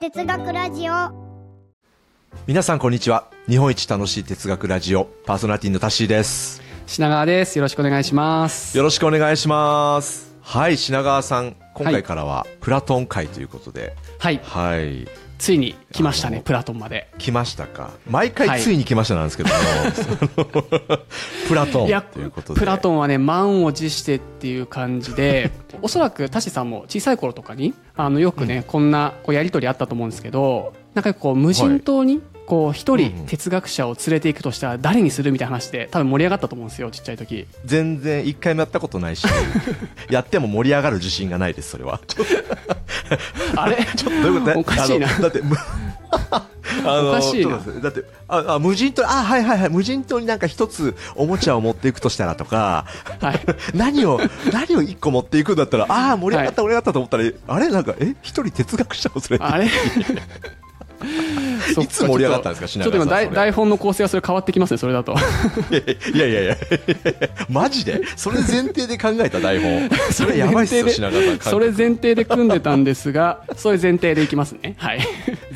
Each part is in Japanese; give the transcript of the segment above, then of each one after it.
哲学ラジオ。皆さんこんにちは。日本一楽しい哲学ラジオ。パーソナリティのタッシーです。品川です。よろしくお願いします。よろしくお願いします。はい品川さん。今回からはプラトン会ということで。はい。はいついに来ましたねプラトンまで。来ましたか。毎回はい。ついに来ましたなんですけども、プラトンということで。プラトンはね満を持してっていう感じで おそらくタシさんも小さい頃とかにあのよくね、こんなこうやり取りあったと思うんですけどなんかこう無人島にこう一人哲学者を連れていくとしたら誰にするみたいな話で多分盛り上がったと思うんですよちっちゃい時。全然一回もやったことないし やっても盛り上がる自信がないですそれは。あれ？ちょっとどういうこと？おかしいな。だってむ あのおかしいな。だってああ無人島あはいはいはい。無人島になんか一つおもちゃを持っていくとしたらとかはい。何を何を一個持っていくんだったらああ盛り上がった盛り上がったと思ったらあれ？なんかえ？一人哲学者を連れてあれ？いつ盛り上がったんですかちょっとちょっと今台台本の構成はそれ変わってきますねそれだと。いやいやいやマジで？それ前提で考えた台本。それやばいっすよ品川さん。それ前提で組んでたんですがそれ前提でいきますね。はい。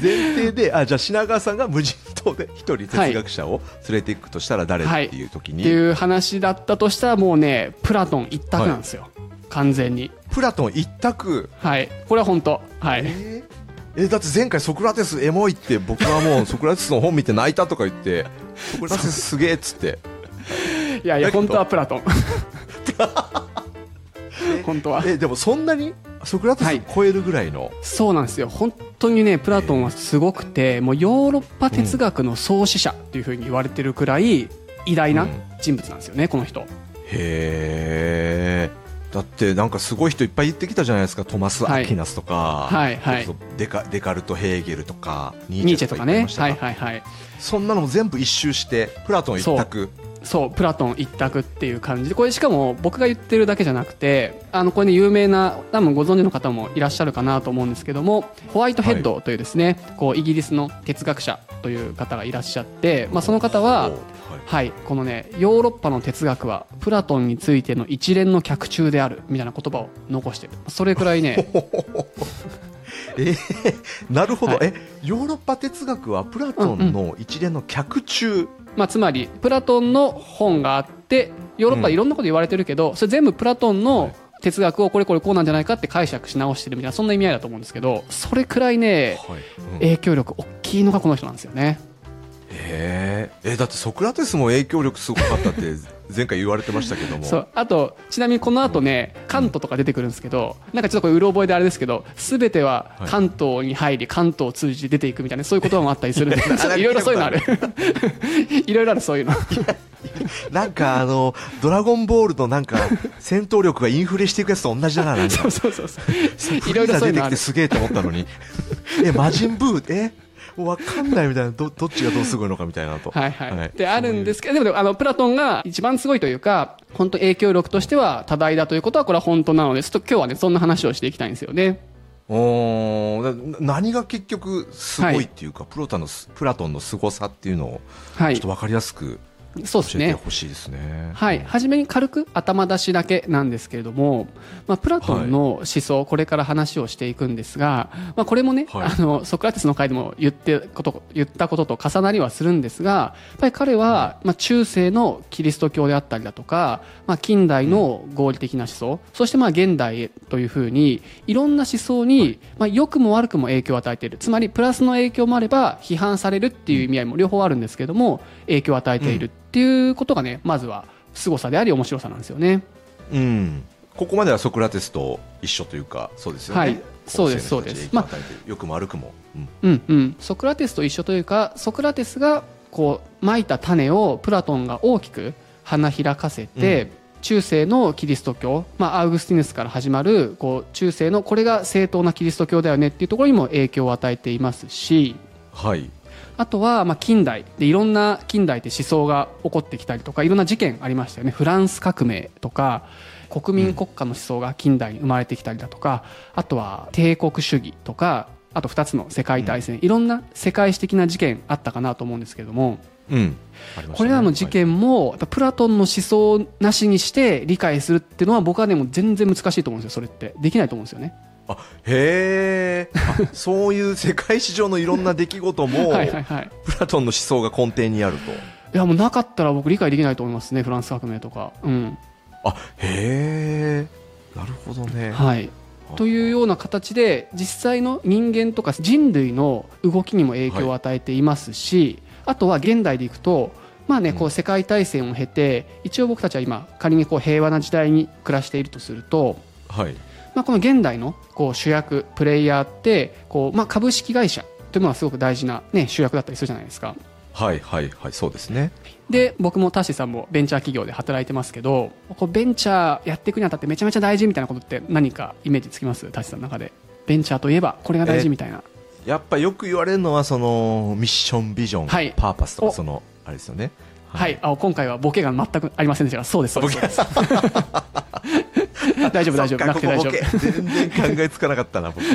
前提であじゃあ品川さんが無人島で一人哲学者を連れていくとしたら誰っていう時に、っていう話だったとしたらもうねプラトン一択なんですよ、完全に。プラトン一択？はい。これは本当。はい。えー？えだって前回ソクラテスエモいって僕はもう ソクラテスの本見て泣いたとか言ってソクラテスすげえっつって。いやいや本当はプラトン。本当は。えでもそんなにソクラテスはい。超えるぐらいの、そうなんですよ。本当にねプラトンはすごくてもうヨーロッパ哲学の創始者っていうふうに言われてるくらい偉大な人物なんですよねこの人。へえだってなんかすごい人いっぱい言ってきたじゃないですかトマス・アキナスとか、はい。はいそれこそデカデカルト・ヘーゲルとかニニーチェとかねはいはい。はいそんなのも全部一周してプラトン一択。そう。プラトン一択っていう感じ。でこれしかも僕が言ってるだけじゃなくてあのこれね有名な多分ご存知の方もいらっしゃるかなと思うんですけどもホワイトヘッドというですね、こうイギリスの哲学者という方がいらっしゃって、まあ、その方はおはい。はい、このねヨーロッパの哲学はプラトンについての一連の脚注であるみたいな言葉を残してる。それくらいね えーなるほど、はい。えヨーロッパ哲学はプラトンの一連の脚注、まあ、つまりプラトンの本があってヨーロッパでいろんなこと言われてるけど、それ全部プラトンの哲学をこれこれこうなんじゃないかって解釈し直してるみたいなそんな意味合いだと思うんですけどそれくらいねはい。うん。影響力大きいのがこの人なんですよねへー。えだってソクラテスも影響力すごかったって 前回言われてましたけども。そうあとちなみにこの後ね関東とか出てくるんですけどなんかちょっとこれうろ覚えであれですけど全てははい。関東に入り関東を通じて出ていくみたいなそういう言葉もあったりするんで いろいろそういうのある。いろいろあるそういうの。なんかあのドラゴンボールのなんか戦闘力がインフレしていくやつと同じだなそうそうそうそう。フいろいろ出てきそういうのあるてすげえと思ったのに。え魔人ブーえ？わかんないみたいなどどっちがどうすごいのかみたいなと。はいはい、はい。であるんですけどでもあのプラトンが一番すごいというか本当影響力としては多大だということはこれは本当なのですと今日はねそんな話をしていきたいんですよね。お何が結局すごいっていうか、プロタのすプラトンの凄さっていうのをはい。ちょっと分かりやすくそうですね。ほしいですね。はい、初めに軽く頭出しだけなんですけれども、まあ、プラトンの思想、これから話をしていくんですが、まあ、これもね、はい。あのソクラテスの回でも言ってこと言ったことと重なりはするんですがやっぱり彼は、まあ、中世のキリスト教であったりだとか、まあ、近代の合理的な思想、そしてまあ現代へというふうにいろんな思想に、まあ、良くも悪くも影響を与えている。つまりプラスの影響もあれば批判されるっていう意味合いも両方あるんですけども影響を与えているっていうことがねまずは凄さであり面白さなんですよね。うん、ここまではソクラテスと一緒というかそうですよね。はいそうですそうです影響を与えてる良くも悪くも。うんうんうん、ソクラテスと一緒というかソクラテスがこうまいた種をプラトンが大きく花開かせて、うん中世のキリスト教、まあ、アウグスティヌスから始まるこう中世のこれが正当なキリスト教だよねっていうところにも影響を与えていますしはい。あとはまあ近代。でいろんな近代って思想が起こってきたりとかいろんな事件ありましたよね。フランス革命とか国民国家の思想が近代に生まれてきたりだとか、あとは帝国主義とかあと2つの世界大戦、いろんな世界史的な事件あったかなと思うんですけれども。うん。ね。これらの事件もやっぱプラトンの思想なしにして理解するっていうのは僕はねもう全然難しいと思うんですよそれって。できないと思うんですよね。あへえあそういう世界史上のいろんな出来事も はいはいはい。プラトンの思想が根底にあると。いやもうなかったら僕理解できないと思いますねフランス革命とか。うん。あへえなるほどね。はい。というような形で実際の人間とか人類の動きにも影響を与えていますし、あとは現代でいくとまあね、こう世界大戦を経て一応僕たちは今仮にこう平和な時代に暮らしているとすると、はいまあ、この現代のこう主役プレイヤーってこう、まあ、株式会社というのはすごく大事な、ね、主役だったりするじゃないですか。はいはいはいそうですね。で僕もタッシーさんもベンチャー企業で働いてますけどこうベンチャーやっていくにあたってめちゃめちゃ大事みたいなことって何かイメージつきます？タッシーさんの中で。ベンチャーといえばこれが大事みたいな。やっぱよく言われるのはそのミッションビジョン、はい。パーパスとお。かそのあれですよね。はい、あ今回はボケが全くありませんでした。がそうですそうです 大丈夫大丈夫。なくて大丈夫。全然考えつかなかったな僕。い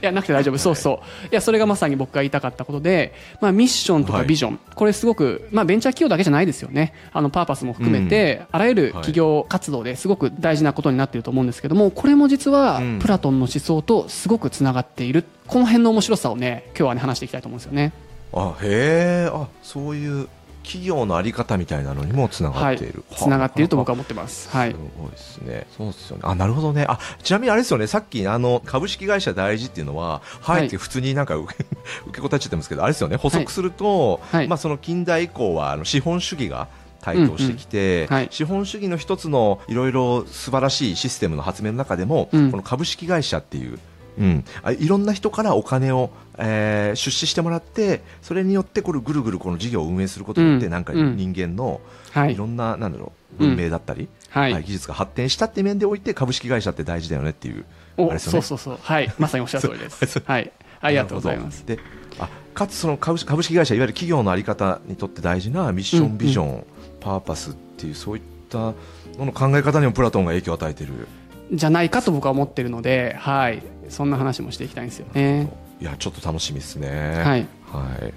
やなくて大丈夫、そうそう。いやそれがまさに僕が言いたかったことで、まあ、ミッションとかはい。ビジョン、これすごく、まあ、ベンチャー企業だけじゃないですよね。あのパーパスも含めて、あらゆる企業活動ですごく大事なことになっていると思うんですけどもこれも実はうん。プラトンの思想とすごくつながっている。この辺の面白さをね今日はね話していきたいと思うんですよね。あへえあそういう企業のあり方みたいなのにもつながはいっている、つながっていると僕はは思ってます。はいすごいですね。そうですよね。あ、なるほどね。あ、ちなみにあれですよね。さっき、あの、株式会社大事っていうのは、ははいいって普通になんか受け、受け答えちゃってますけど、あれですよね。補足すると、はいまあその近代以降は、あの、資本主義が、台頭してきて、うんうんはい資本主義の一つのいろいろ素晴らしいシステムの発明の中でも、うんこの株式会社っていう、うん、あいろんな人からお金を、えー出資してもらってそれによってこれぐるぐるこの事業を運営することによって、うん。なんかうん。人間のはい。いろんな、なんだろう文明だったり、はい。はい技術が発展したっていう面でおいて株式会社って大事だよねっていうあおれですよね。そうそうそう。はい。まさにおっしゃる通りです。はい。ありがとうございます。であかつその株式株式会社いわゆる企業の在り方にとって大事なミッション、うん。ビジョンパーパスっていうそういったのの考え方にもプラトンが影響を与えているじゃないかと僕は思ってるので、はい、そんな話もしていきたいんですよね。いやちょっと楽しみですね。はい、はい。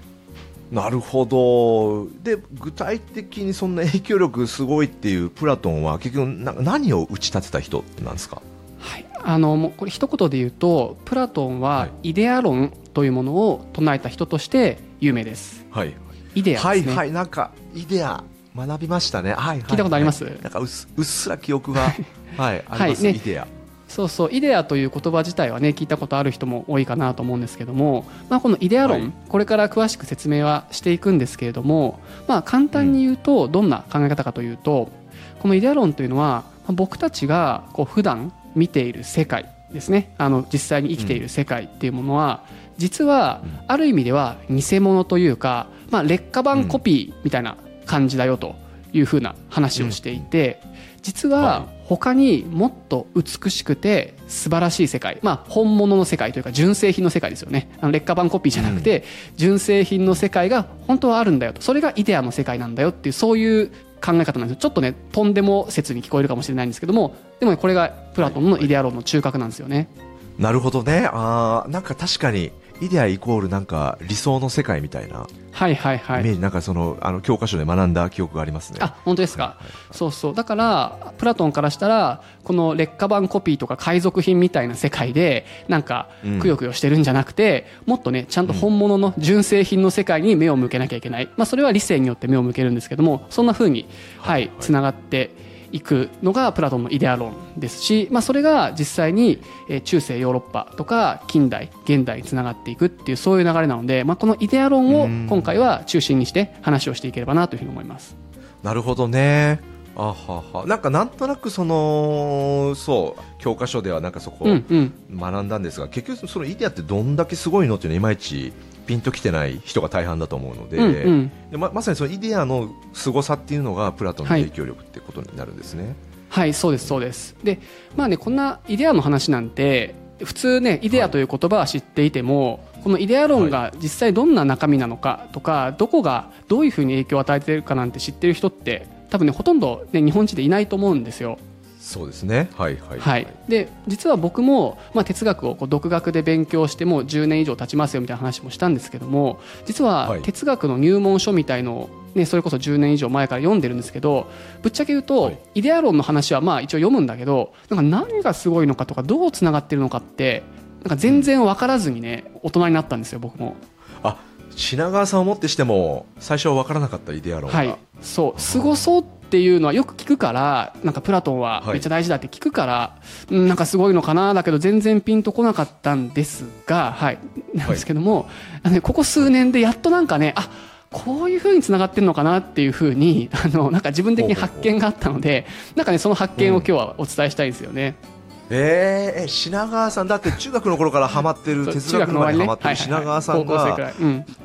なるほど。で具体的にそんな影響力すごいっていうプラトンは結局な何を打ち立てた人なんですか？はい、あのもうこれ一言で言うとプラトンははい。イデア論というものを唱えた人として有名です。はい。イデアですね。はいはい。なんかイデア学びましたね。はいはい聞いたことあります？はいなんかうっすうっすら記憶がはい。あります、ね。イデア。そうそうイデアという言葉自体はね聞いたことある人も多いかなと思うんですけども、まあ、このイデア論、はい。これから詳しく説明はしていくんですけれども、まあ、簡単に言うとどんな考え方かというと、このイデア論というのはまあ僕たちがこう普段見ている世界ですね。あの実際に生きている世界っていうものは、実はうん。ある意味では偽物というか、まあ、劣化版コピーみたいな感じだよというふうな話をしていて、実ははい。他にもっと美しくて素晴らしい世界、まあ、本物の世界というか純正品の世界ですよね。あの劣化版コピーじゃなくて、純正品の世界が本当はあるんだよと。それがイデアの世界なんだよっていうそういう考え方なんですよ。ちょっとねとんでも説に聞こえるかもしれないんですけどもでもねこれがプラトンのイデア論の中核なんですよね。なるほどね。あーなんか確かにイデアイコールなんか理想の世界みたいなはいはいはい。イメージ、なんかそのあの教科書で学んだ記憶がありますね。あ本当ですか、そうそう。だからプラトンからしたらこの劣化版コピーとか海賊品みたいな世界でなんかうん。くよくよしてるんじゃなくて、もっとねちゃんと本物の純正品の世界に目を向けなきゃいけない、まあ、それは理性によって目を向けるんですけどもそんな風にはいつながっていくのがプラトンのイデア論ですし、まあ、それが実際にえー中世ヨーロッパとか近代現代につながっていくっていうそういう流れなので、まあ、このイデア論をうん。今回は中心にして話をしていければなというふうに思います。なるほどね。あはは。なんかなんとなくそのそう教科書ではなんかそこうんうん。学んだんですが、結局そのイデアってどんだけすごいのっていうのはいまいちピンときてない人が大半だと思うので,、うんうんでままさにそのイデアの凄さっていうのがプラトンの影響力ってことになるんですね。はい、そうです、そうです。で、まあね、こんなイデアの話なんて、普通ね、イデアという言葉は知っていても、このイデア論が実際どんな中身なのかとか、どこがどういうふうに影響を与えているかなんて知ってる人って、多分ね、ほとんど、ね、日本人でいないと思うんですよ。そうですね。はいはいはい、で実は僕も、まあ、哲学をこう独学で勉強してもう10年以上経ちますよみたいな話もしたんですけども実ははい。哲学の入門書みたいのを、ね、それこそ10年以上前から読んでるんですけどぶっちゃけ言うと、はい。イデア論の話はまあ一応読むんだけどなんか何がすごいのかとかどうつながってるのかってなんか全然分からずにね大人になったんですよ僕も。あ品川さんをもってしても最初は分からなかったイデア論が、はい。そう。すごそうっていうのはよく聞くからなんかプラトンはめっちゃ大事だって聞くから、うんなんかすごいのかなだけど全然ピンとこなかったんですがはい。なんですけども、あのねここ数年でやっとなんかねあこういう風につながってるのかなっていう風にあのなんか自分的に発見があったのでなんかねその発見を今日はお伝えしたいんですよね。えー、え品川さんだって中学の頃からハマってる哲学の前にハマってる品川さんが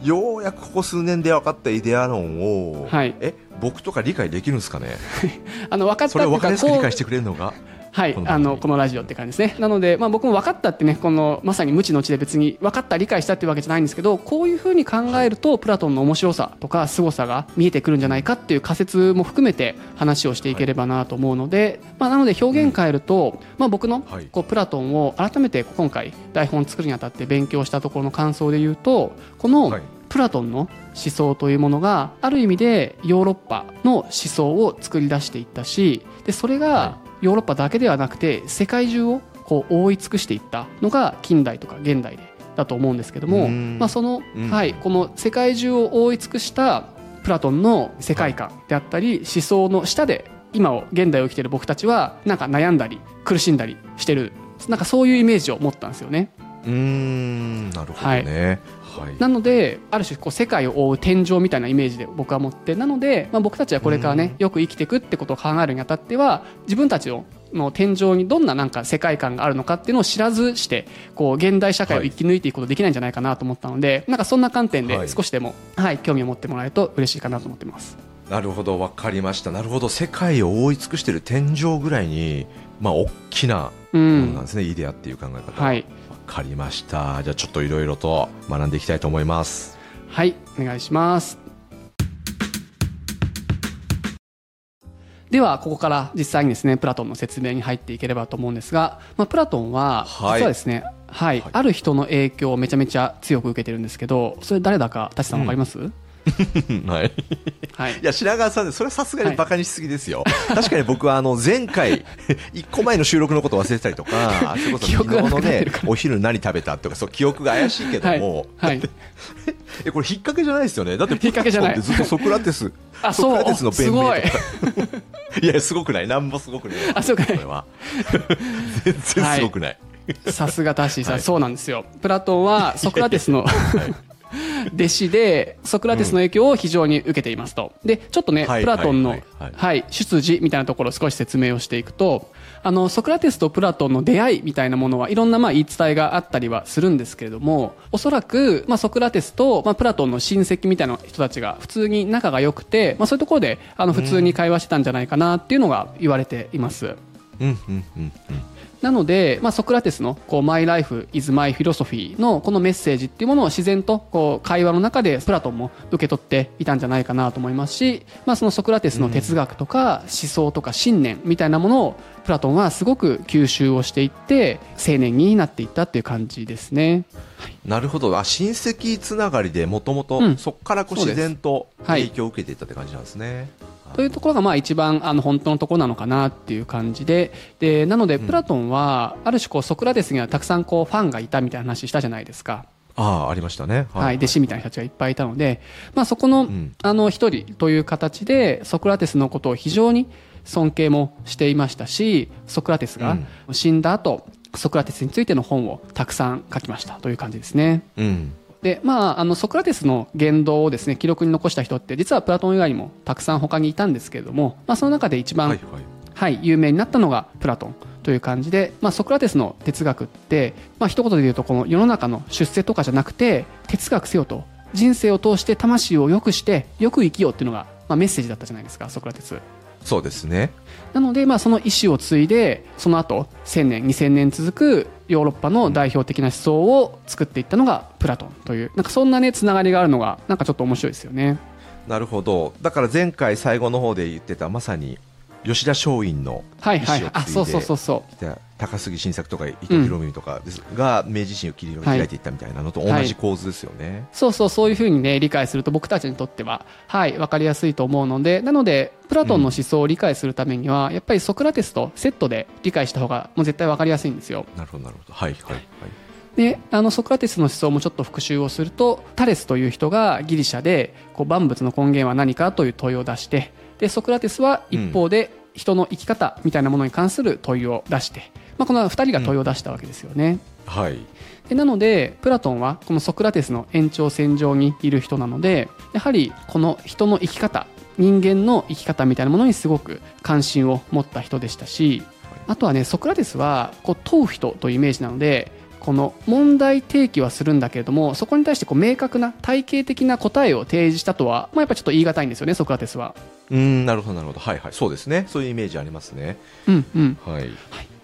ようやくここ数年で分かったイデア論を、はい。え僕とか理解できるんですかね？あの分かったそれを分かりやすく理解してくれるのが？はいあのこのラジオって感じですね。なので、まあ、僕も分かったってね、このまさに無知の知で別に分かった、理解したっていうわけじゃないんですけど、こういうふうに考えると、プラトンの面白さとか凄さが見えてくるんじゃないかっていう仮説も含めて話をしていければなと思うので、まあ、なので表現変えると、まあ、僕のはい。こうプラトンを改めて今回台本作るにあたって勉強したところの感想で言うと、この、はいプラトンの思想というものがある意味でヨーロッパの思想を作り出していったしでそれはがヨーロッパだけではなくて世界中をこう覆い尽くしていったのが近代とか現代でだと思うんですけども、うん。まあ、その、うん。はい、この世界中を覆い尽くしたプラトンの世界観であったり、思想の下で今を現代を生きている僕たちはなんか悩んだり苦しんだりしてるなんかそういうイメージを持ったんですよね。うーんなるほどね。はい、なのである種こう世界を覆う天井みたいなイメージで僕は持ってなので、まあ、僕たちはこれからねよく生きていくってことを考えるにあたっては自分たちのの天井にどんななんか世界観があるのかっていうのを知らずしてこう現代社会を生き抜いていくことできないんじゃないかなと思ったので、なんかそんな観点ではい。少しでも、はい興味を持ってもらえると嬉しいかなと思ってます。なるほど分かりました。なるほど世界を覆い尽くしている天井ぐらいにまあ大きなうものなんんですね、イデアっていう考え方は。い、分かりました。じゃあちょっといろいろと学んでいきたいと思います。はい、お願いします。ではここから実際にですねプラトンの説明に入っていければと思うんですが、まあ、プラトンははい。実はですね、はいはい。ある人の影響をめちゃめちゃ強く受けてるんですけどそれ誰だか舘さんわかります、はい。はい。いや品川さんねそれはさすがにバカにしすぎですよ、確かに僕はあの前回一個前の収録のこと忘れてたりとか それこそ昨日のねお昼何食べたとかそう記憶が怪しいけどはい。も、はい、えこれ引っ掛けじゃないですよね。だって引っ掛けじゃない。プラトンってずっとソクラテスあソクラテスの弁明とかすいやすごくないなんもすごくないあそうかこれは全然すごくない、さすがタッシーさん、はいそうなんですよプラトンはソクラテスの弟子でソクラテスの影響を非常に受けていますと。でちょっとね、はいプラトンの、はい。出自みたいなところを少し説明をしていくとあのソクラテスとプラトンの出会いみたいなものはいろんなまあ言い伝えがあったりはするんですけれどもおそらく、まあ、ソクラテスと、まあ、プラトンの親戚みたいな人たちが普通に仲が良くて、まあ、そういうところであの普通に会話してたんじゃないかなっていうのが言われています。うんうんうんうんなので、まあ、ソクラテスのこう「My Life is My Philosophy」のこのメッセージっていうものを自然とこう会話の中でプラトンも受け取っていたんじゃないかなと思いますし、まあ、そのソクラテスの哲学とか思想とか信念みたいなものをプラトンはすごく吸収をしていって青年になっていったっていう感じですね。なるほど。あ親戚つながりでもともとうん。そこからこう自然とはい。影響を受けていったって感じなんですね、というところがまあ一番あの本当のところなのかなっていう感じで。でなのでプラトンはある種こうソクラテスにはたくさんこうファンがいたみたいな話したじゃないですか。ああありましたね。はい、弟子みたいな人たちがいっぱいいたので、まあ、そこの,、ん。あの一人という形でソクラテスのことを非常に尊敬もしていましたしソクラテスが死んだ後、ソクラテスについての本をたくさん書きましたという感じですね。うんでまあ、あのソクラテスの言動をですね記録に残した人って実はプラトン以外にもたくさん他にいたんですけれども、まあ、その中で一番、はいはいはい、有名になったのがプラトンという感じで、まあ、ソクラテスの哲学って、まあ一言で言うとこの世の中の出世とかじゃなくて哲学せよと人生を通して魂を良くしてよく生きようっていうのが、まあ、メッセージだったじゃないですかソクラテス。そうですねなので、まあ、その意思を継いでその後1000年2000年続くヨーロッパの代表的な思想を作っていったのがプラトンというなんかそんなねつながりがあるのがなんかちょっと面白いですよね。なるほど。だから前回最後の方で言ってたまさに吉田松陰のはいはい。意思を継いであそうそうそうそう。で高杉晋作とか伊藤博文とかです、が明治維新を切り開いていったみたいなのと同じ構図ですよね、そうそうそういうふうにね理解すると僕たちにとってははい分かりやすいと思うのでなのでプラトンの思想を理解するためには、やっぱりソクラテスとセットで理解した方がもう絶対分かりやすいんですよ。なるほどなるほど。はいはいはい。であのソクラテスの思想もちょっと復習をするとタレスという人がギリシャでこう万物の根源は何かという問いを出してでソクラテスは一方で人の生き方みたいなものに関する問いを出して、まあ、この2人が問いを出したわけですよね。はい。でなのでプラトンはこのソクラテスの延長線上にいる人なのでやはりこの人の生き方人間の生き方みたいなものにすごく関心を持った人でしたしあとはねソクラテスはこう問う人というイメージなのでこの問題提起はするんだけれどもそこに対してこう明確な体系的な答えを提示したとは、まあ、やっぱちょっと言い難いんですよねソクラテスは。うんなるほどなるほど。はいはい。そうですね。そういうイメージありますね。うんうん。はい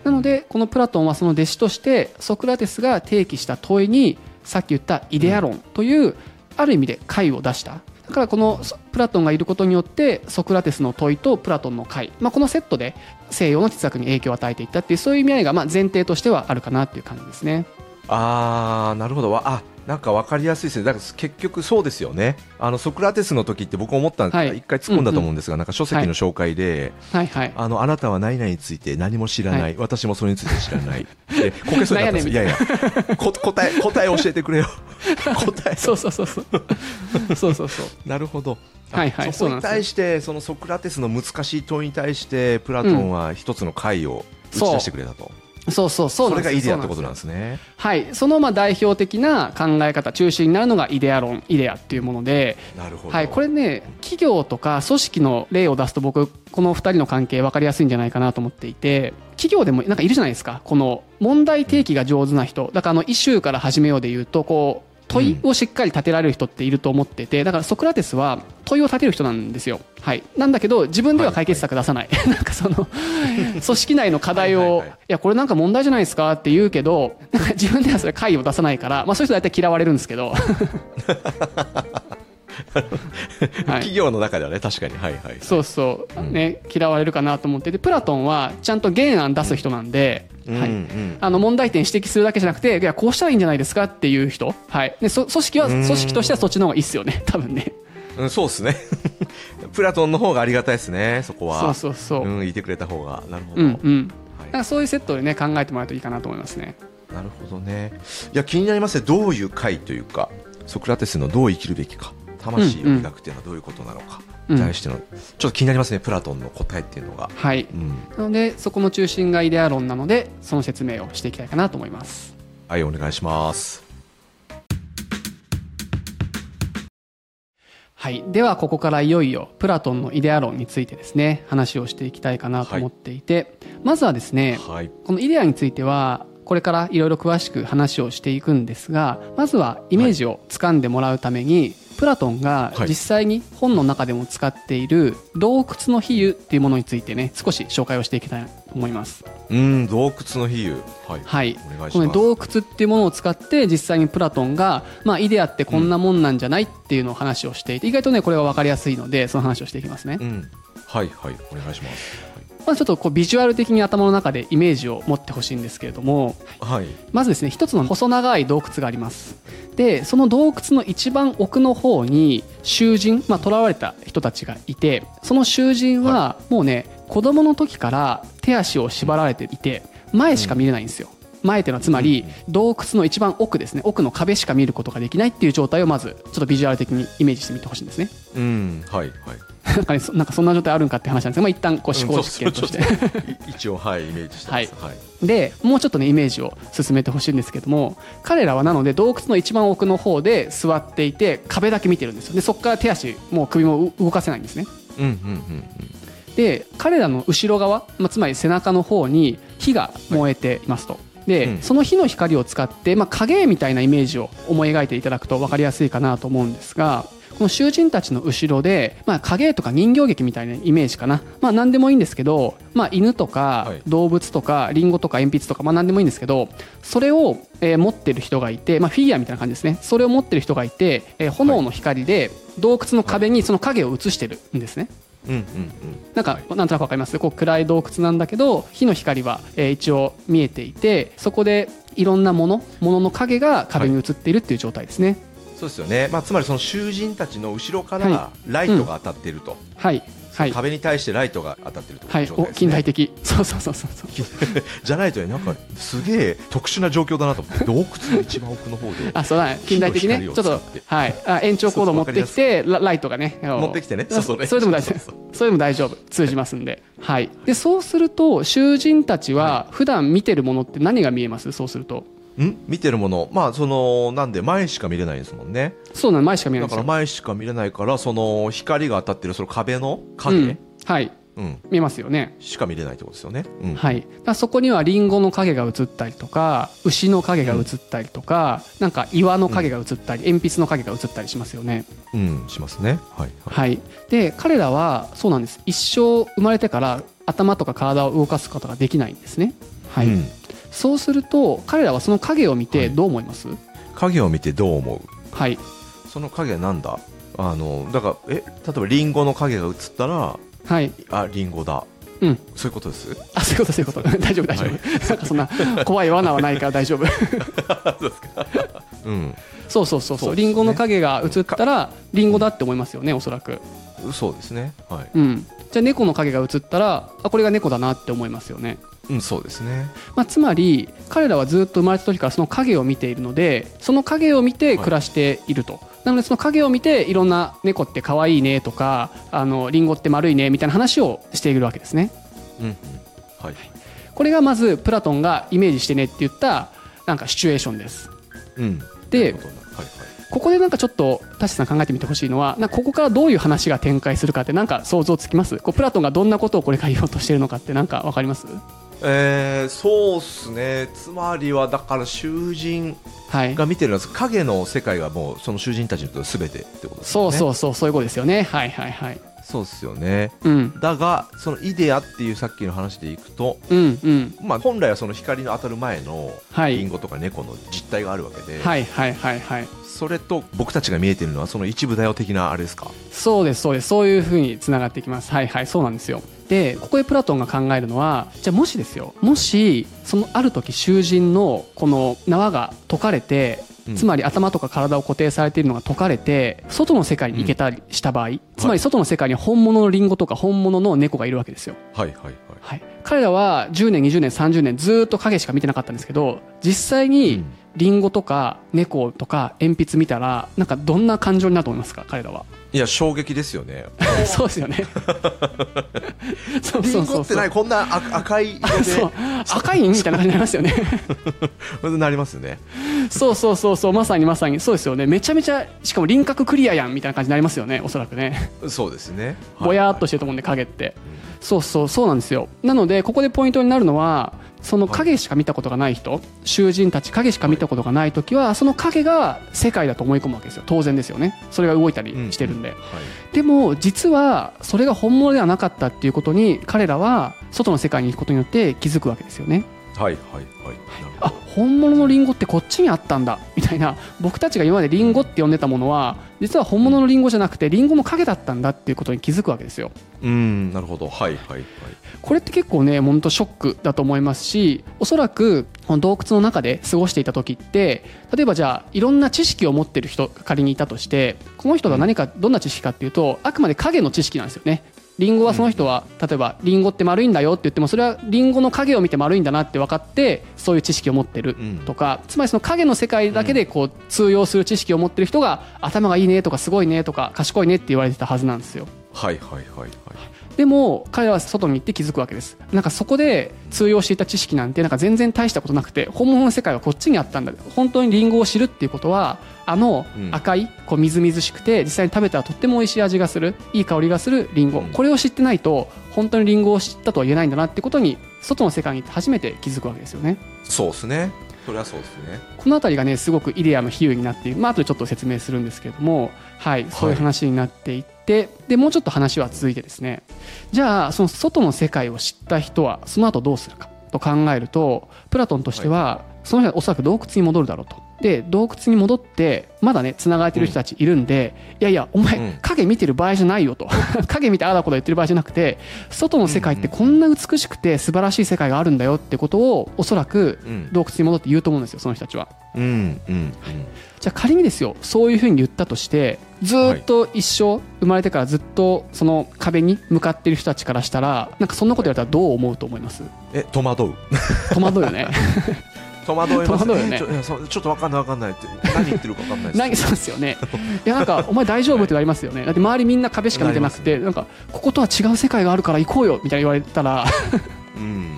なのでこのプラトンはその弟子としてソクラテスが提起した問いにさっき言ったイデア論というある意味で解を出しただからこのプラトンがいることによってソクラテスの問いとプラトンの解、まあ、このセットで西洋の哲学に影響を与えていったっていうそういう意味合いがま前提としてはあるかなっていう感じですね。あーなるほど。わあなんか分かりやすいですね。だから結局そうですよね。あのソクラテスの時って僕思ったんです、はい。一回突っ込んだと思うんですが、なんか書籍の紹介で、はい。はい。あのあなたは何々について何も知らない、はい。私もそれについて知らない。でこけそうになったんです。よいやいや。こ答え答え教えてくれよ。答えそうそうそうそう。そうそうそう。なるほど。あはいはい。そこに対してそのソクラテスの難しい問いに対してプラトンは一つの解を打ち出してくれたと、そうそうそうそれがイデアってことなんですね。はい、そのまあ代表的な考え方中心になるのがイデア論イデアっていうもので、なるほど、はい、これね企業とか組織の例を出すと僕この2人の関係分かりやすいんじゃないかなと思っていて企業でもなんかいるじゃないですか。この問題提起が上手な人。だからあのイシューから始めようで言うとこう問いをしっかり立てられる人っていると思っててだからソクラテスは問いを立てる人なんですよ、はい、なんだけど自分では解決策出さない、なんかその組織内の課題をはいやこれなんか問題じゃないですかって言うけどなんか自分ではそれ解を出さないから、まあ、そういう人大体嫌われるんですけど。は い企業の中ではね確かに。はいはいそうそう、うん。ね、嫌われるかなと思って。てプラトンはちゃんと原案出す人なんで、はいうん。うんあの問題点指摘するだけじゃなくていやこうしたらいいんじゃないですかっていう人、はい、でそ組織はうん。組織としてはそっちの方がいいっすよね。多分ね。うん、そうですね。プラトンの方がありがたいですねそこは。そうそうそう、うんうん、いてくれた方が。なるほど、うんはい。だからそういうセットでね考えてもらうといいかなと思いますね。なるほどね。いや気になりますね。どういう回というかソクラテスのどう生きるべきか魂を描くっていうのはどういうことなのか、に対してのちょっと気になりますねプラトンの答えっていうのが、はいうん、なのでそこの中心がイデア論なのでその説明をしていきたいかなと思いますはいお願いしますはい、ではここからいよいよプラトンのイデア論についてですね話をしていきたいかなと思っていて、まずはですねはいこのイデアについてはこれからいろいろ詳しく話をしていくんですがまずはイメージをつかんでもらうために、プラトンがはい。実際に本の中でも使っている洞窟の比喩っていうものについてね少し紹介をしていきたいと思います。うん洞窟の比喩。はい、はい。お願いします。この洞窟っていうものを使って実際にプラトンが、まあ、イデアってこんなもんなんじゃないっていうのを話をしていて、意外とねこれは分かりやすいのでその話をしていきますね。うん。はいはい。お願いしますまずちょっとこうビジュアル的に頭の中でイメージを持ってほしいんですけれどもはい、はいまずですね一つの細長い洞窟があります。でその洞窟の一番奥の方に囚人まあ囚われた人たちがいてその囚人はもうね子供の時から手足を縛られていて前しか見れないんですよ、前っていうのはつまり洞窟の一番奥ですね。奥の壁しか見ることができないっていう状態をまずちょっとビジュアル的にイメージしてみてほしいんですね。うん。はいはい なんかねそなんかそんな状態あるんかって話なんですが、まあ、一旦こう思考実験として、うん一応はいイメージしてます。はい、でもうちょっとねイメージを進めてほしいんですけども彼らはなので洞窟の一番奥の方で座っていて壁だけ見てるんですよ。でそこから手足もう首も動かせないんですね。うんうんうんで彼らの後ろ側、まあ、つまり背中の方に火が燃えていますと、で、うん。その火の光を使って、まあ、影みたいなイメージを思い描いていただくと分かりやすいかなと思うんですがこの囚人たちの後ろで、まあ、影とか人形劇みたいなイメージかな、まあ、何でもいいんですけど、まあ、犬とかはい。動物とかリンゴとか鉛筆とか、まあ、何でもいいんですけどそれを、えー持ってる人がいて、まあ、フィギュアみたいな感じですね。それを持ってる人がいて、えー炎の光で洞窟の壁にその影を映してるんですね。うんうんなんかなんとなくわかります？こう暗い洞窟なんだけど火の光は、えー一応見えていてそこでいろんなものものの影が壁に映っているっていう状態ですねそうですよね、まあ、つまりその囚人たちの後ろかはらライトが当たっていると、はい。はい。壁に対してライトが当たってるってことはい。近代的。そうそうそうそうそう。じゃないとねなんかすげえ特殊な状況だなと思って。洞窟の一番奥の方で。あそうだね。近代的ね。ちょっとはい。あ延長コード持ってきてラライトがね。持ってきてね。そそう。そうそれでも大丈夫。それでも大丈夫。通じますんで。はい。でそうすると囚人たちは普段見てるものって何が見えます？そうするとん？見てるもの。まあそのなんで前しか見れないんですもんね。そうなの前しか見えなだからいんですよ。前しか見れないからその光が当たってるその壁の影、うんはい。うん。見えますよね。しか見れないってことですよね、うん。はい、だからそこにはリンゴの影が映ったりとか牛の影が映ったりとか、なんか岩の影が映ったり、鉛筆の影が映ったりしますよね。うん、しますね。はいはい。はい、で彼らはそうなんです。一生生まれてから頭とか体を動かすことができないんですね。はい。うん。そうすると彼らはその影を見てどう思います、影を見てどう思う？はい、その影はなんだ？あのだからえ例えばリンゴの影が映ったらはい、あリンゴだ。うん、そういうことです？あそういうことそういうこと。大丈夫大丈夫、はい。なんかそんな怖い罠はないから大丈夫。うん。そうそうそうそう。そうですね。リンゴの影が映ったらリンゴだって思いますよねおそらく。そうですね。はい。うん、じゃあ猫の影が映ったらあこれが猫だなって思いますよね、うんそうですね。まあ、つまり彼らはずっと生まれた時からその影を見ているのでその影を見て暮らしていると、なのでその影を見ていろんな猫って可愛いねとかあのリンゴって丸いねみたいな話をしているわけですね。うんうん。はい。これがまずプラトンがイメージしてねって言ったなんかシチュエーションです。うん。ではいはい。ここでなんかちょっと田代さん考えてみてほしいのはなここからどういう話が展開するかってなんか想像つきます？こうプラトンがどんなことをこれから言おうとしてるのかってなんかわかります？えー、そうっすね。つまりはだから囚人はい。が見てるのは影の世界がもうその囚人たちにとって全てってことですよね。そうそうそうそういうことですよね。はいはいはい。そうですよね。うん。だがそのイデアっていうさっきの話でいくとうんうん。まあ本来はその光の当たる前のはい。リンゴとか猫の実態があるわけで、はいはいはいはい。それと僕たちが見えてるのはその一部だよ的なあれですか？そうですそうです。そういうふうにつながってきます。はいはい。そうなんですよでここでプラトンが考えるのはじゃあもしですよもしそのある時囚人のこの縄が解かれてうん。つまり頭とか体を固定されているのが解かれて外の世界に行けたりした場合、つまり外の世界に本物のリンゴとか本物の猫がいるわけですよ。はいはいはい。はい、彼らは10年20年30年ずーっと影しか見てなかったんですけど実際にリンゴとか猫とか鉛筆見たらなんかどんな感情になると思いますか？彼らは。いや衝撃ですよね。そうですよね。そうリそうそう。そこんな赤赤い色 そう。赤いんみたいな感じになりますよね。でなりますよね。そうそうそうそう。まさにまさに。そうですよね。めちゃめちゃしかも輪郭クリアやんみたいな感じになりますよね。おそらくね。そうですね。ぼやーっとしてると思うんで影って。そうそう。そうなんですよ。なのでここでポイントになるのはその影しか見たことがない人囚人たち影しか見たことがない時はその影が世界だと思い込むわけですよ。当然ですよね。それが動いたりしてるんで、はい。でも実はそれが本物ではなかったっていうことに彼らは外の世界に行くことによって気づくわけですよね。はいはいはい。あ本物のリンゴってこっちにあったんだみたいな。僕たちが今までリンゴって呼んでたものは実は本物のリンゴじゃなくてリンゴの影だったんだっていうことに気づくわけですよ。どうんなるほど。はいはいはい。これって結構ね本当ショックだと思いますしおそらくこの洞窟の中で過ごしていた時って例えばじゃあいろんな知識を持ってる人仮にいたとしてこの人が何かどんな知識かっていうとあくまで影の知識なんですよねリンゴはその人は例えばリンゴって丸いんだよって言ってもそれはリンゴの影を見て丸いんだなって分かってそういう知識を持ってるとかつまりその影の世界だけでこう通用する知識を持ってる人が頭がいいねとかすごいねとか賢いねって言われてたはずなんですよ。はいはいはいはいでも彼らは外に行って気づくわけです。なんかそこで通用していた知識なんてなんか全然大したことなくて本物の世界はこっちにあったんだ。本当にリンゴを知るっていうことはあのうん。赤いこうみずみずしくて実際に食べたらとっても美味しい味がするいい香りがするリンゴ、うん。これを知ってないと本当にリンゴを知ったとは言えないんだなってことに外の世界に行って初めて気づくわけですよね。そうですね。それはそうですね。この辺りがねすごくイデアの比喩になっている。まあ後でちょっと説明するんですけれどもはいそういう話になっていって、でもうちょっと話は続いてですね。じゃあその外の世界を知った人はその後どうするかと考えるとプラトンとしては、その人はおそらく洞窟に戻るだろうと。で洞窟に戻ってまだね繋がれてる人たちいるんで、いやいやお前、うん。影見てる場合じゃないよと。影見てああだこだ言ってる場合じゃなくて外の世界ってこんな美しくて素晴らしい世界があるんだよってことをおそらくうん。洞窟に戻って言うと思うんですよその人たちは。うんうんじゃあ仮にですよそういうふうに言ったとしてずーっと一生生まれてからずっとその壁に向かっている人たちからしたらなんかそんなこと言われたらどう思うと思います？え戸惑う。戸惑うよね。戸惑いますね。えちょちょっとわかんないわかんないって何言ってるかわかんないです。何そうですよね。いやなんかお前大丈夫って言われますよね。だって周りみんな壁しか見てなくてなんかこことは違う世界があるから行こうよみたいな言われたら。うん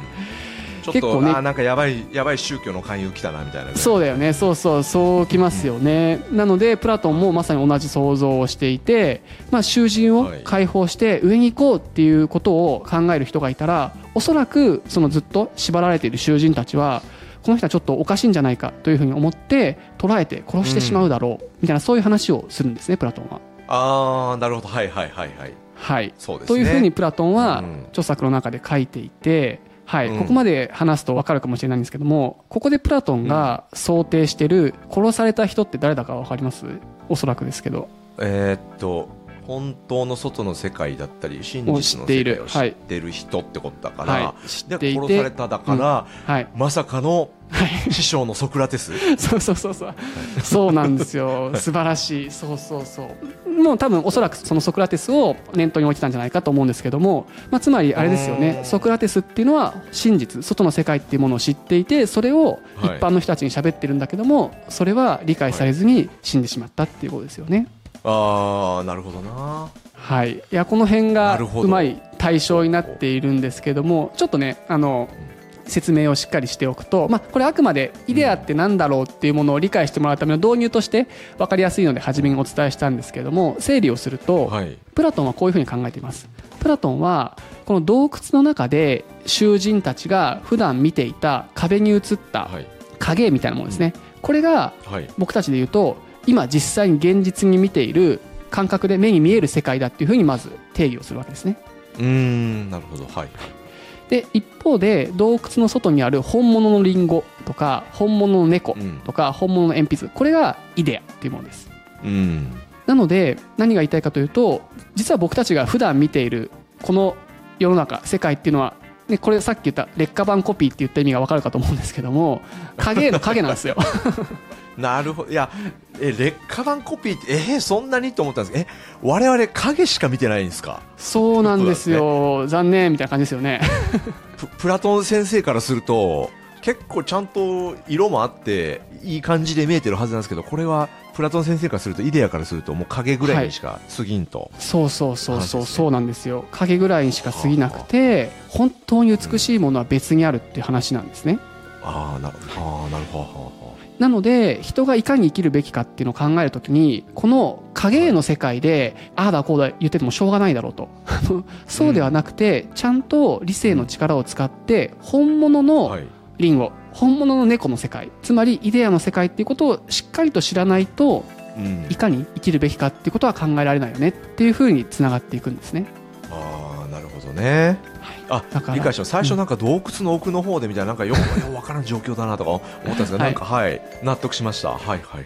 ちょっと結構ね。あーなんかやばいやばい宗教の勧誘来たなみたいなそうだよね。そうそうそうきますよね、なのでプラトンもまさに同じ想像をしていて、まあ、囚人を解放して上に行こうっていうことを考える人がいたらおそらくそのずっと縛られている囚人たちはこの人はちょっとおかしいんじゃないかというふうに思って捕らえて殺してしまうだろうみたいなそういう話をするんですねプラトンは。ああなるほど。はいはいはいはい。はい。そうですね。というふうにプラトンはうん。著作の中で書いていて、はい。うん。ここまで話すと分かるかもしれないんですけどもここでプラトンが想定してる殺された人って誰だか分かります？おそらくですけど。えーっと本当の外の世界だったり真実の世界を知ってる人ってことだから、はい。知ってでい殺されただから、はい。まさかのはい師匠のソクラテス。そうそうそうそう。そうなんですよ。素晴らしい。そうそうそう。もう多分おそらくそのソクラテスを念頭に置いてたんじゃないかと思うんですけども、まあ、つまりあれですよね。ソクラテスっていうのは真実。外の世界っていうものを知っていてそれを一般の人たちに喋ってるんだけども、それは理解されずに死んでしまったっていうことですよね。ああなるほどな。はい、いやこの辺がうまい対象になっているんですけどもちょっとねあの説明をしっかりしておくと、まあ、これあくまでイデアってなんだろうっていうものを理解してもらうための導入として分かりやすいので初めにお伝えしたんですけども整理をすると、はい。プラトンはこういうふうに考えています。プラトンはこの洞窟の中で囚人たちが普段見ていた壁に映ったはい。影みたいなものですね、これがはい。僕たちで言うと今実際に現実に見ている感覚で目に見える世界だっていうふうにまず定義をするわけですね。うーんなるほど。はいで一方で洞窟の外にある本物のリンゴとか本物の猫うん。とか本物の鉛筆。これがイデアっていうものです。うん。なので何が言いたいかというと実は僕たちが普段見ているこの世の中世界っていうのはね、これさっき言った劣化版コピーって言った意味が分かるかと思うんですけども影への影なんですよ なるほど。いやえ劣化版コピーってえー、そんなにと思ったんですえ我々影しか見てないんですか？そうなんですよ、残念みたいな感じですよね。ププラトン先生からすると結構ちゃんと色もあっていい感じで見えてるはずなんですけどこれはプラトン先生からするとイデアからするともう影ぐらいにしか過ぎんと、そうそうそうそう、話ですね。そうなんですよ。影ぐらいにしか過ぎなくて本当に美しいものは別にあるっていう話なんですね。ああなるあーなるほど。はあはなので人がいかに生きるべきかっていうのを考えるときにこの影への世界でああだこうだ言っててもしょうがないだろうと。そうではなくてちゃんと理性の力を使って本物あのはい。リンゴ本物の猫の世界つまりイデアの世界っていうことをしっかりと知らないとうん。いかに生きるべきかっていうことは考えられないよねっていうふうにつながっていくんですね。ああなるほどねあ理解しました。最初なんか洞窟の奥の方でみたいななんかよくわからん状況だなとか思ったんですけど、はい。なんかはい。納得しました。はいはいはい。はい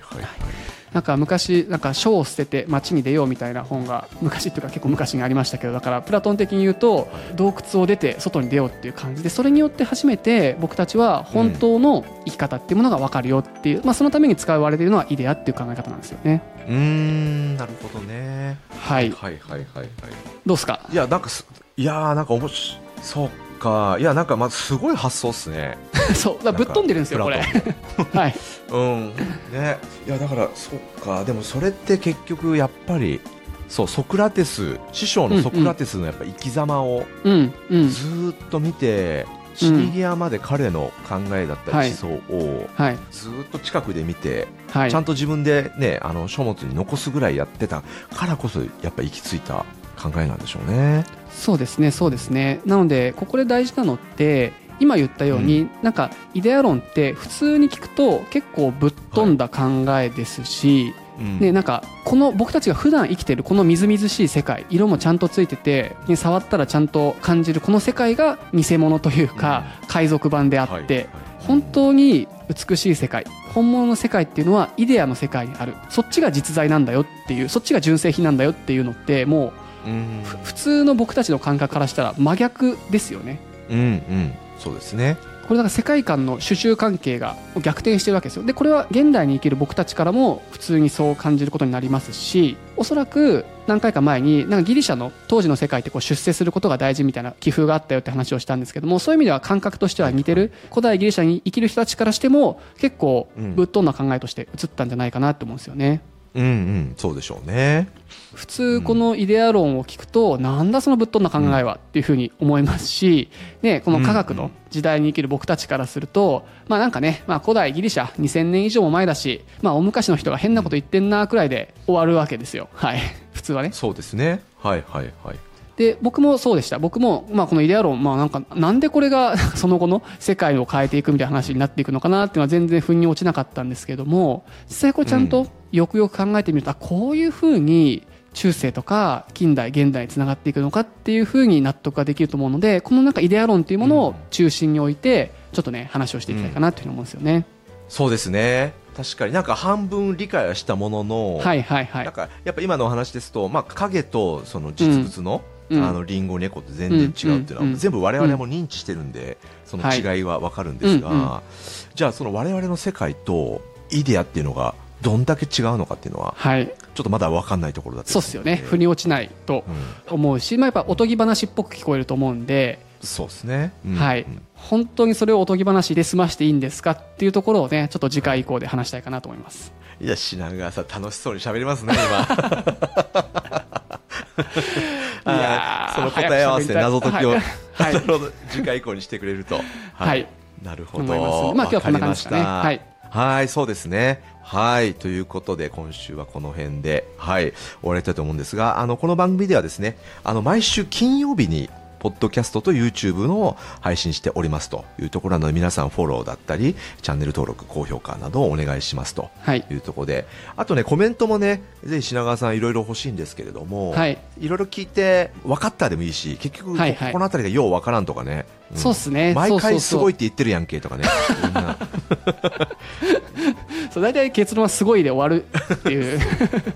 なんか昔なんか書を捨てて街に出ようみたいな本が昔っていうか結構昔にありましたけどだからプラトン的に言うと洞窟を出て外に出ようっていう感じでそれによって初めて僕たちは本当の生き方っていうものが分かるよっていう、まあ、そのために使われているのはイデアっていう考え方なんですよね。うーんなるほどね。はい。はいはいはいはい。どうですか？いやなんかすいやーなんかおもしそうか。いやなんかまずすごい発想っすね。そう。ぶっ飛んでるんですよこれ。はい。うん。ね。いやだからそっか。でもそれって結局やっぱりそうソクラテス師匠のソクラテスのやっぱ生き様をずーっと見て、死に際まで彼の考えだったはい。り思想をはい。ずーっと近くで見て、はい。ちゃんと自分でねあの書物に残すぐらいやってたからこそやっぱ行き着いた考えなんでしょうね。そうですねそうですね。なのでここで大事なのって今言ったように、なんかイデア論って普通に聞くと結構ぶっ飛んだ考えですし、うん。ね、なんかこの僕たちが普段生きてるこのみずみずしい世界色もちゃんとついてて、ね触ったらちゃんと感じるこの世界が偽物というか、海賊版であって、はいはい。本当に美しい世界本物の世界っていうのはイデアの世界にある。そっちが実在なんだよっていうそっちが純正品なんだよっていうのってもう普通の僕たちの感覚からしたら真逆ですよね。うんうんそうですね。これだから世界観の主従関係が逆転してるわけですよでこれは現代に生きる僕たちからも普通にそう感じることになりますしおそらく何回か前になんかギリシャの当時の世界ってこう出世することが大事みたいな寄付があったよって話をしたんですけどもそういう意味では感覚としては似てる古代ギリシャに生きる人たちからしても結構ぶっ飛んだ考えとして移ったんじゃないかなって思うんですよね。うんうんそうでしょうね普通このイデア論を聞くと、なんだそのぶっ飛んだ考えはっていうふうに思いますし、ね、この科学の時代に生きる僕たちからすると、まあなんかね、まあ古代ギリシャ2000年以上も前だし、まあ大昔の人が変なこと言ってんなくらいで終わるわけですよ。はい。普通はね。そうですねはいはいはいで僕もそうでした。僕も、まあ、このイデア論、まあ、なんかなんでこれが その後の世界を変えていくみたいな話になっていくのかなっていうのは全然腑に落ちなかったんですけども実際こうちゃんとよくよく考えてみると、あこういうふうに中世とか近代現代につながっていくのかっていうふうに納得ができると思うのでこのなんかイデア論っていうものを中心に置いてちょっとね話をしていきたいかなというふうに思うんですよね。そうですね。確かに。なんか半分理解はしたものの、はいはいはい。なんかやっぱ今のお話ですと、まあ、影とその実物の、うんあのリンゴ猫って全然違うっていうのは、うんうん全部我々も認知してるんで、その違いは分かるんですが、じゃあその我々の世界とイデアっていうのがどんだけ違うのかっていうのははい、ちょっとまだ分かんないところだとそうっすよね。腑に落ちないとうん思うし、まあ、やっぱおとぎ話っぽく聞こえると思うんでそうですね、うん。はい。うん本当にそれをおとぎ話で済ましていいんですかっていうところをねちょっと次回以降で話したいかなと思いますいや品川さん楽しそうに喋りますね今。その答え合わせ謎解きを、はい。次回以降にしてくれると。はい。なるほど。ます。まあ今日はこんな感じでねわかりました。はい。はいそうですね。はい。ということで今週はこの辺で。はい。終わりたいと思うんですがあのこの番組ではですねあの毎週金曜日にポッドキャストと YouTube の配信しておりますというところなので皆さんフォローだったりチャンネル登録高評価などをお願いしますとはい。いうところで。あとねコメントもねぜひ品川さんいろいろ欲しいんですけれども、はい。いろいろ聞いて分かったでもいいし結局こ,、はいはい。この辺りがよう分からんとかね、ん。そうっすね。毎回すごいっそて言ってるやんけとかね大体結論はすごいで終わるっていう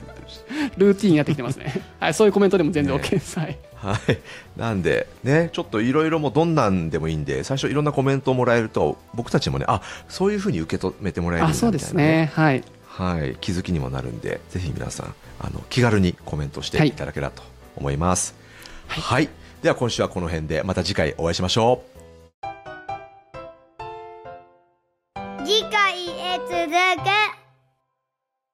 ルーティンになってきてますね、はい、そういうコメントでも全然 OK です、はい。はい、なんで、ね、ちょっといろいろもうどんなんでもいいんで、最初いろんなコメントをもらえると、僕たちもね、あそういうふうに受け止めてもらえるんだあそうでみたいなすね。はい。はい、気づきにもなるんで、ぜひ皆さん、あの気軽にコメントしていただければと思います。はい、では今週はこの辺で、また次回お会いしましょう。